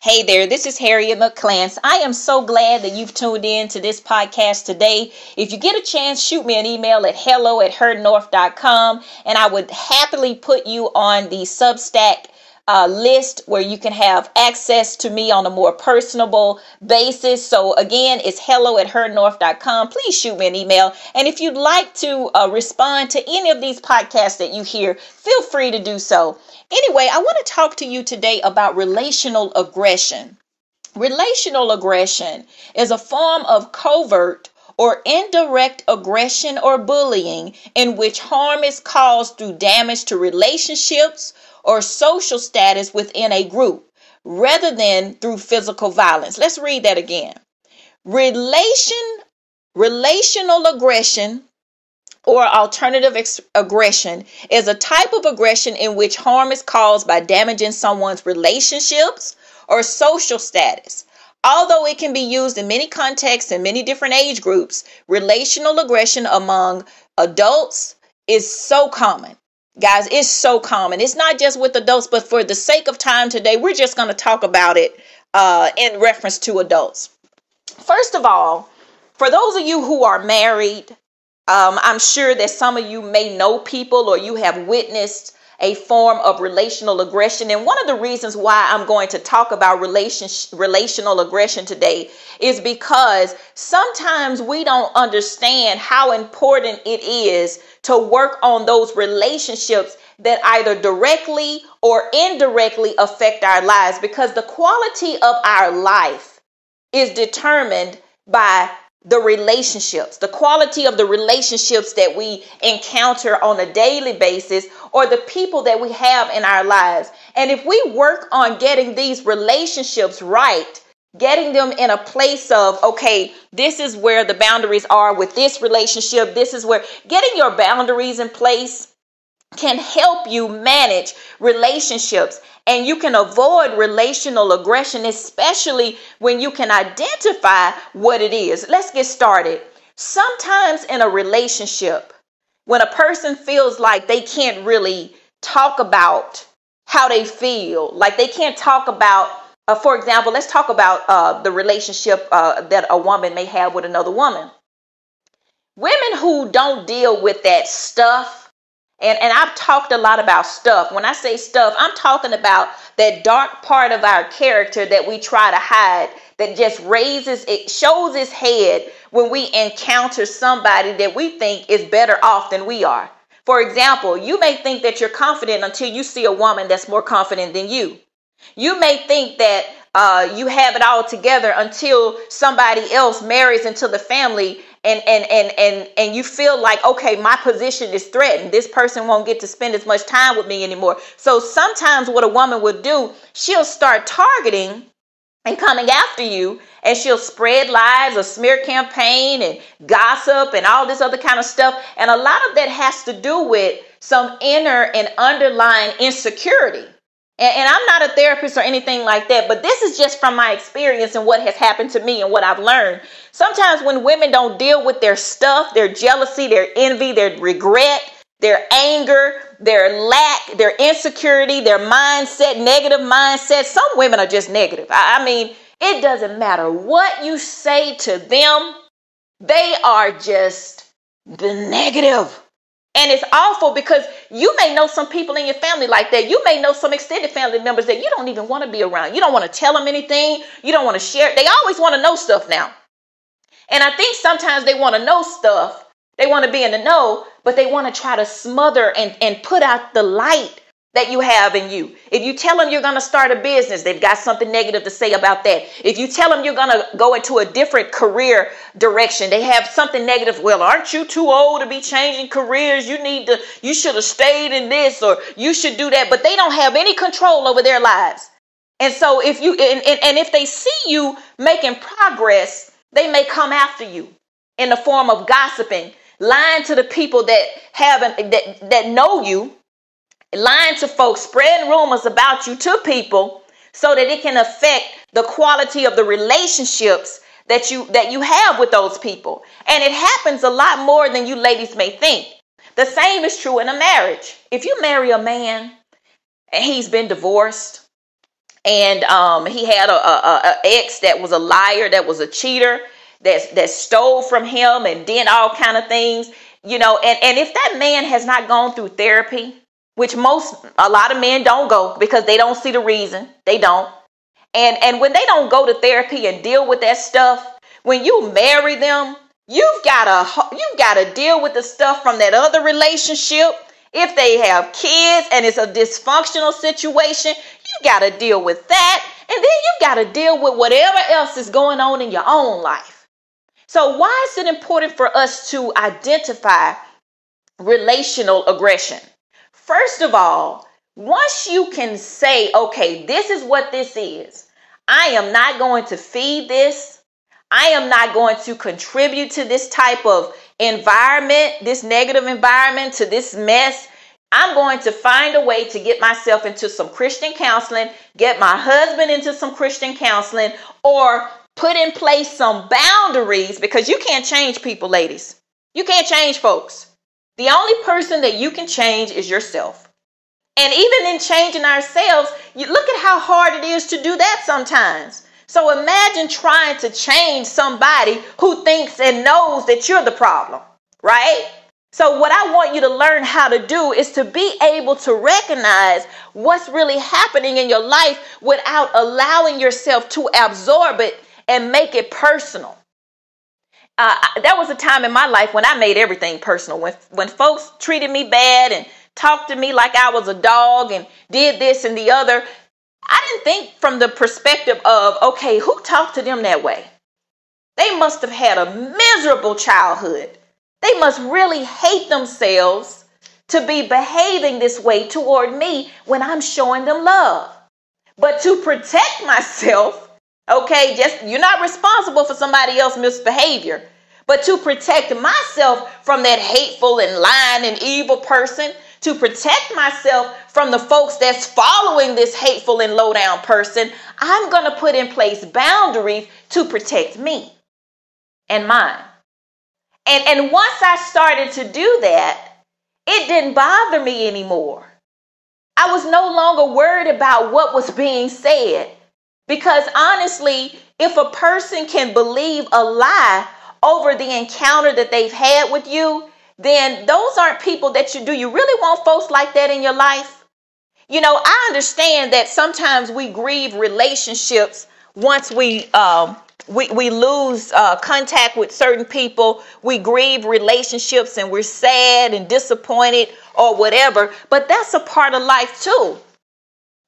Hey there, this is Harriet McClance. I am so glad that you've tuned in to this podcast today. If you get a chance, shoot me an email at hello at herdnorth.com and I would happily put you on the Substack uh, list where you can have access to me on a more personable basis. So again, it's hello at herdnorth.com. Please shoot me an email. And if you'd like to uh, respond to any of these podcasts that you hear, feel free to do so. Anyway, I want to talk to you today about relational aggression. Relational aggression is a form of covert or indirect aggression or bullying in which harm is caused through damage to relationships or social status within a group rather than through physical violence. Let's read that again. Relation relational aggression or alternative ex- aggression is a type of aggression in which harm is caused by damaging someone's relationships or social status. Although it can be used in many contexts and many different age groups, relational aggression among adults is so common. Guys, it's so common. It's not just with adults, but for the sake of time today, we're just going to talk about it uh, in reference to adults. First of all, for those of you who are married, um, I'm sure that some of you may know people or you have witnessed a form of relational aggression. And one of the reasons why I'm going to talk about relation, relational aggression today is because sometimes we don't understand how important it is to work on those relationships that either directly or indirectly affect our lives because the quality of our life is determined by the relationships, the quality of the relationships that we encounter on a daily basis, or the people that we have in our lives. And if we work on getting these relationships right, getting them in a place of, okay, this is where the boundaries are with this relationship, this is where getting your boundaries in place can help you manage relationships and you can avoid relational aggression, especially when you can identify what it is. Let's get started. Sometimes in a relationship, when a person feels like they can't really talk about how they feel, like they can't talk about, uh, for example, let's talk about uh, the relationship uh, that a woman may have with another woman. Women who don't deal with that stuff and, and I've talked a lot about stuff. When I say stuff, I'm talking about that dark part of our character that we try to hide, that just raises, it shows its head when we encounter somebody that we think is better off than we are. For example, you may think that you're confident until you see a woman that's more confident than you. You may think that uh, you have it all together until somebody else marries into the family and and and and and you feel like okay my position is threatened. This person won't get to spend as much time with me anymore. So sometimes what a woman would do she'll start targeting and coming after you and she'll spread lies a smear campaign and gossip and all this other kind of stuff. And a lot of that has to do with some inner and underlying insecurity and, and, I'm not a therapist or anything like that, but this is just from my experience and what has happened to me and what I've learned. Sometimes when women don't deal with their stuff, their jealousy, their envy, their regret, their anger, their lack, their insecurity, their mindset, negative mindset, some women are just negative. I, I mean, it doesn't matter what you say to them, they are just the negative. And it's awful because you may know some people in your family like that. You may know some extended family members that you don't even want to be around. You don't want to tell them anything. You don't want to share. They always want to know stuff now. And I think sometimes they want to know stuff. They want to be in the know, but they want to try to smother and, and put out the light that you have in you. If you tell them you're going to start a business, they've got something negative to say about that. If you tell them you're going to go into a different career direction, they have something negative. Well, aren't you too old to be changing careers? You need to, you should have stayed in this or you should do that. But they don't have any control over their lives. And so if you, and, and, and if they see you making progress, they may come after you in the form of gossiping, lying to the people that haven't, that, that know you lying to folks, spreading rumors about you to people so that it can affect the quality of the relationships that you that you have with those people. And it happens a lot more than you ladies may think. The same is true in a marriage. If you marry a man and he's been divorced and um, he had a, a, a ex that was a liar, that was a cheater, that that stole from him and did all kind of things, you know. And and if that man has not gone through therapy, which most a lot of men don't go because they don't see the reason, they don't. And and when they don't go to therapy and deal with that stuff, when you marry them, you've got to you've got to deal with the stuff from that other relationship. If they have kids and it's a dysfunctional situation, you got to deal with that. And then you got to deal with whatever else is going on in your own life. So, why is it important for us to identify relational aggression? First of all, once you can say, okay, this is what this is, I am not going to feed this. I am not going to contribute to this type of environment, this negative environment, to this mess. I'm going to find a way to get myself into some Christian counseling, get my husband into some Christian counseling, or put in place some boundaries because you can't change people, ladies. You can't change folks. The only person that you can change is yourself. And even in changing ourselves, you look at how hard it is to do that sometimes. So imagine trying to change somebody who thinks and knows that you're the problem, right? So, what I want you to learn how to do is to be able to recognize what's really happening in your life without allowing yourself to absorb it and make it personal. Uh, that was a time in my life when I made everything personal. When when folks treated me bad and talked to me like I was a dog and did this and the other, I didn't think from the perspective of, okay, who talked to them that way? They must have had a miserable childhood. They must really hate themselves to be behaving this way toward me when I'm showing them love. But to protect myself, Okay, just you're not responsible for somebody else's misbehavior. But to protect myself from that hateful and lying and evil person, to protect myself from the folks that's following this hateful and low down person, I'm going to put in place boundaries to protect me and mine. And, and once I started to do that, it didn't bother me anymore. I was no longer worried about what was being said. Because honestly, if a person can believe a lie over the encounter that they've had with you, then those aren't people that you do. You really want folks like that in your life? You know, I understand that sometimes we grieve relationships once we um, we, we lose uh, contact with certain people. We grieve relationships and we're sad and disappointed or whatever. But that's a part of life too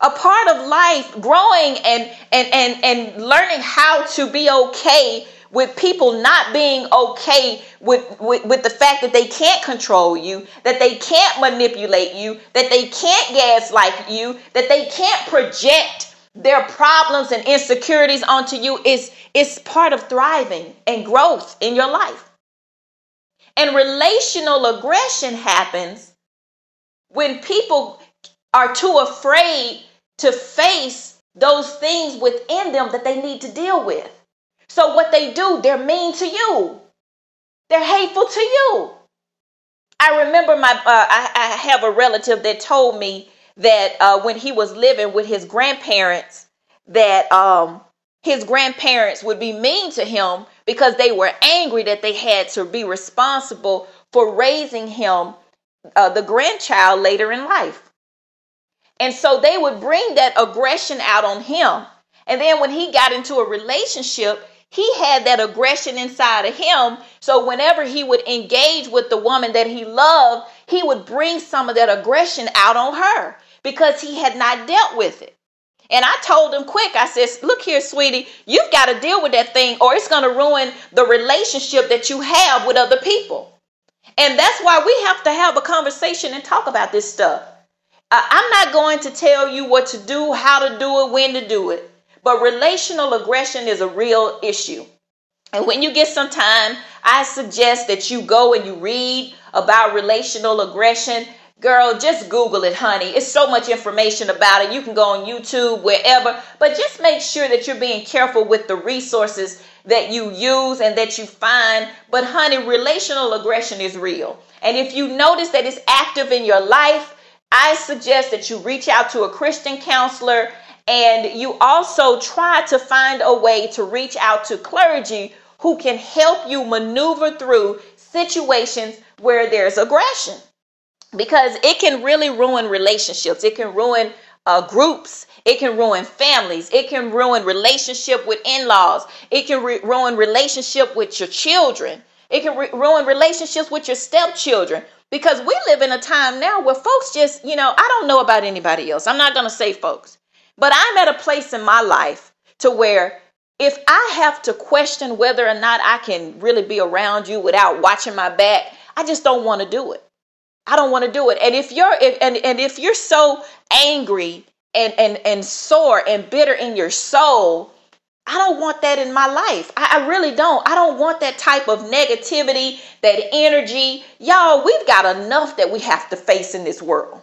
a part of life growing and and and and learning how to be okay with people not being okay with, with, with the fact that they can't control you, that they can't manipulate you, that they can't gaslight you, that they can't project their problems and insecurities onto you is, is part of thriving and growth in your life. And relational aggression happens when people are too afraid to face those things within them that they need to deal with. So, what they do, they're mean to you, they're hateful to you. I remember my, uh, I, I, have a relative that told me that uh, when he was living with his grandparents, that um, his grandparents would be mean to him because they were angry that they had to be responsible for raising him, uh, the grandchild, later in life. And so they would bring that aggression out on him. And then when he got into a relationship, he had that aggression inside of him. So whenever he would engage with the woman that he loved, he would bring some of that aggression out on her because he had not dealt with it. And I told him quick, I said, Look here, sweetie, you've got to deal with that thing or it's going to ruin the relationship that you have with other people. And that's why we have to have a conversation and talk about this stuff. I'm not going to tell you what to do, how to do it, when to do it. But relational aggression is a real issue. And when you get some time, I suggest that you go and you read about relational aggression. Girl, just Google it, honey. It's so much information about it. You can go on YouTube, wherever. But just make sure that you're being careful with the resources that you use and that you find. But, honey, relational aggression is real. And if you notice that it's active in your life, I suggest that you reach out to a Christian counselor And you also try to find a way to reach out to clergy who can help you maneuver through situations where there's aggression. Because it can really ruin relationships, it can ruin uh, groups, it can ruin families, it can ruin relationship with in-laws, it can re- ruin relationship with your children, it can re- ruin relationships with your stepchildren. Because we live in a time now where folks just, you know, I don't know about anybody else. I'm not going to say folks, but I'm at a place in my life to where if I have to question whether or not I can really be around you without watching my back, I just don't want to do it. I don't want to do it. And if you're if, and and if you're so angry and and and sore and bitter in your soul, I don't want that in my life. I, I, really don't. I don't want that type of negativity, that energy. Y'all, we've got enough that we have to face in this world.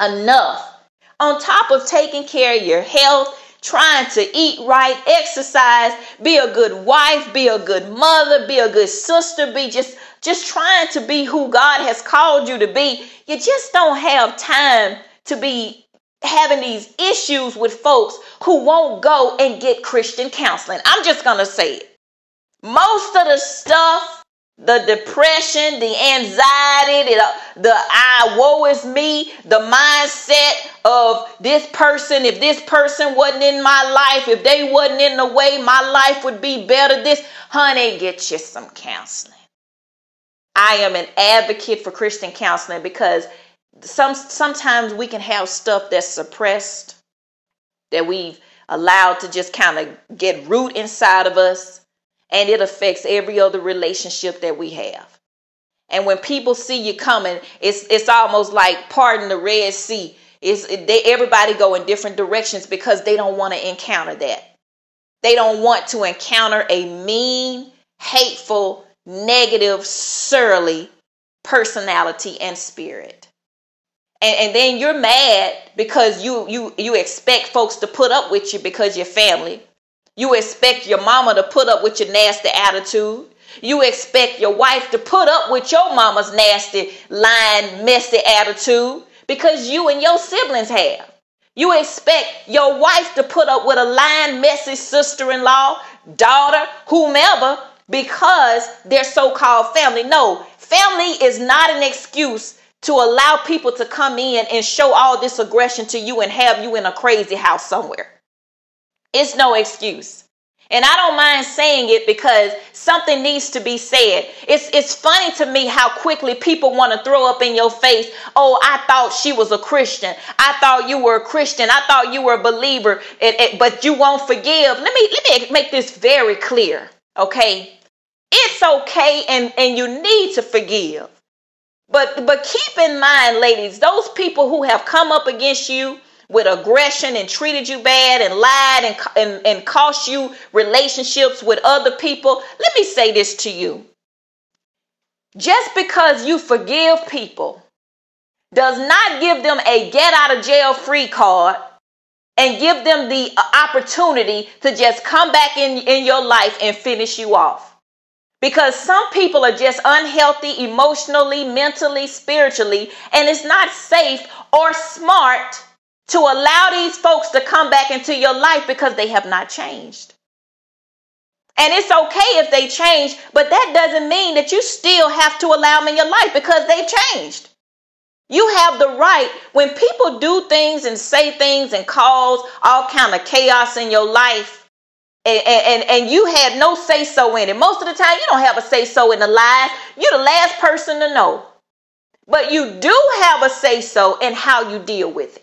Enough. On top of taking care of your health, trying to eat right, exercise, be a good wife, be a good mother, be a good sister, be just just trying to be who God has called you to be. You just don't have time to be having these issues with folks who won't go and get Christian counseling. I'm just going to say it. Most of the stuff, the depression, the anxiety, the, the I woe is me, the mindset of this person, if this person wasn't in my life, if they wasn't in the way, my life would be better. This, honey, get you some counseling. I am an advocate for Christian counseling because some sometimes we can have stuff that's suppressed that we've allowed to just kind of get root inside of us and it affects every other relationship that we have. And when people see you coming it's it's almost like parting the red sea. It's they everybody go in different directions because they don't want to encounter that. They don't want to encounter a mean hateful negative surly personality and spirit and, and then you're mad because you you you expect folks to put up with you because you're family. You expect your mama to put up with your nasty attitude. You expect your wife to put up with your mama's nasty, lying, messy attitude because you and your siblings have. You expect your wife to put up with a lying, messy sister in law, daughter, whomever, because they're so called family. No, family is not an excuse to allow people to come in and show all this aggression to you and have you in a crazy house somewhere. It's no excuse. And I don't mind saying it because something needs to be said. It's it's funny to me how quickly people want to throw up in your face, "Oh, I thought she was a Christian. I thought you were a Christian. I thought you were a believer, it, it, but you won't forgive." Let me let me make this very clear, okay? It's okay and and you need to forgive. But but keep in mind, ladies, those people who have come up against you with aggression and treated you bad and lied and, and, and cost you relationships with other people, let me say this to you. Just because you forgive people does not give them a get out of jail free card and give them the uh, opportunity to just come back in, in your life and finish you off. Because some people are just unhealthy emotionally, mentally, spiritually, and it's not safe or smart to allow these folks to come back into your life because they have not changed. And it's okay if they change, but that doesn't mean that you still have to allow them in your life because they've changed. You have the right when people do things and say things and cause all kind of chaos in your life and, and, and you had no say so in it. Most of the time, you don't have a say so in the lies. You're the last person to know. But you do have a say so in how you deal with it.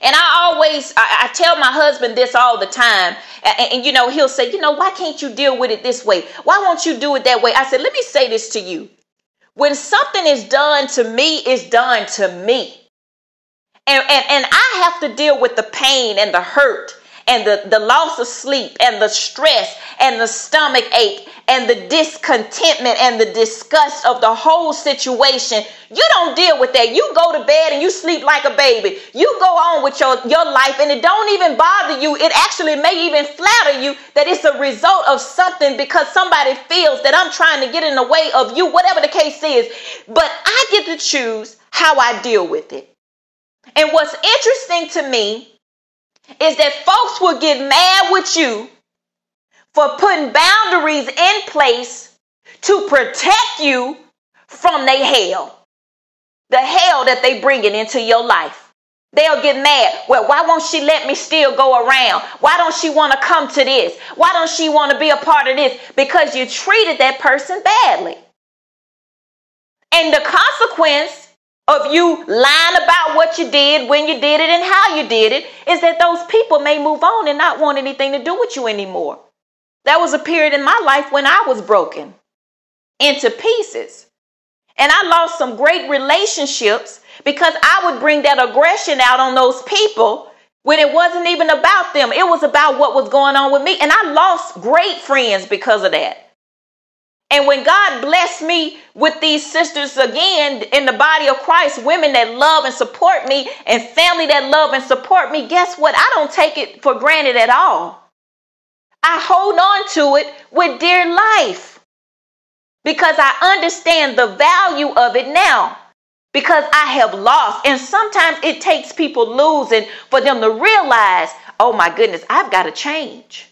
And I always, I, tell my husband this all the time. And, and, you know, he'll say, you know, why can't you deal with it this way? Why won't you do it that way? I said, let me say this to you. When something is done to me, it's done to me. And, and, and I have to deal with the pain and the hurt and the, the loss of sleep and the stress and the stomach ache and the discontentment and the disgust of the whole situation. You don't deal with that. You go to bed and you sleep like a baby. You go on with your, your life and it don't even bother you. It actually may even flatter you that it's a result of something because somebody feels that I'm trying to get in the way of you, whatever the case is. But I get to choose how I deal with it. And what's interesting to me is that folks will get mad with you for putting boundaries in place to protect you from their hell. The hell that they bringing into your life. They'll get mad. Well, why won't she let me still go around? Why don't she want to come to this? Why don't she want to be a part of this? Because you treated that person badly. And the consequence of you lying about what you did, when you did it, and how you did it is that those people may move on and not want anything to do with you anymore. That was a period in my life when I was broken into pieces. And I lost some great relationships because I would bring that aggression out on those people when it wasn't even about them. It was about what was going on with me. And I lost great friends because of that. And when God blessed me with these sisters again in the body of Christ, women that love and support me, and family that love and support me, guess what? I don't take it for granted at all. I hold on to it with dear life because I understand the value of it now because I have lost. And sometimes it takes people losing for them to realize, oh my goodness, I've got to change.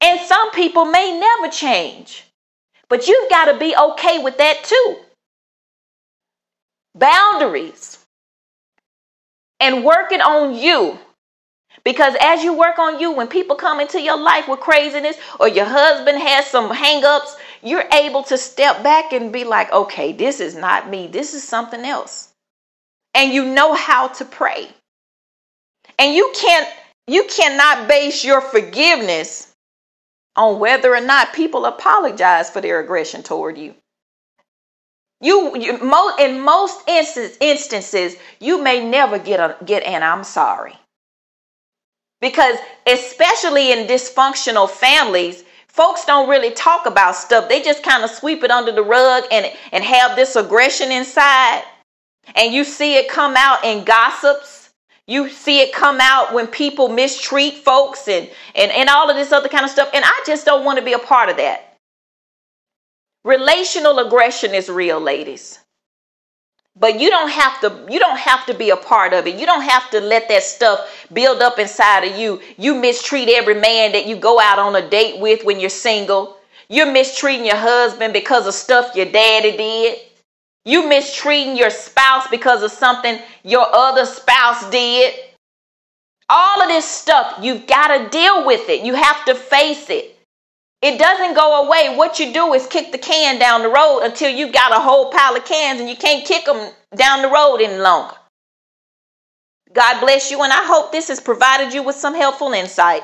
And some people may never change, but you've got to be okay with that too. Boundaries and working on you. Because as you work on you, when people come into your life with craziness or your husband has some hangups, you're able to step back and be like, okay, this is not me, this is something else. And you know how to pray. And you can't you cannot base your forgiveness on whether or not people apologize for their aggression toward you. You, you mo- in most instance, instances, you may never get a get an I'm sorry. Because especially in dysfunctional families, folks don't really talk about stuff. They just kind of sweep it under the rug and, and have this aggression inside. And you see it come out in gossips. You see it come out when people mistreat folks and, and, and all of this other kind of stuff. And I just don't want to be a part of that. Relational aggression is real, ladies but you don't have to you don't have to be a part of it you don't have to let that stuff build up inside of you you mistreat every man that you go out on a date with when you're single you're mistreating your husband because of stuff your daddy did you mistreating your spouse because of something your other spouse did all of this stuff you've got to deal with it you have to face it it doesn't go away. What you do is kick the can down the road until you've got a whole pile of cans and you can't kick them down the road any longer. God bless you, and I hope this has provided you with some helpful insight.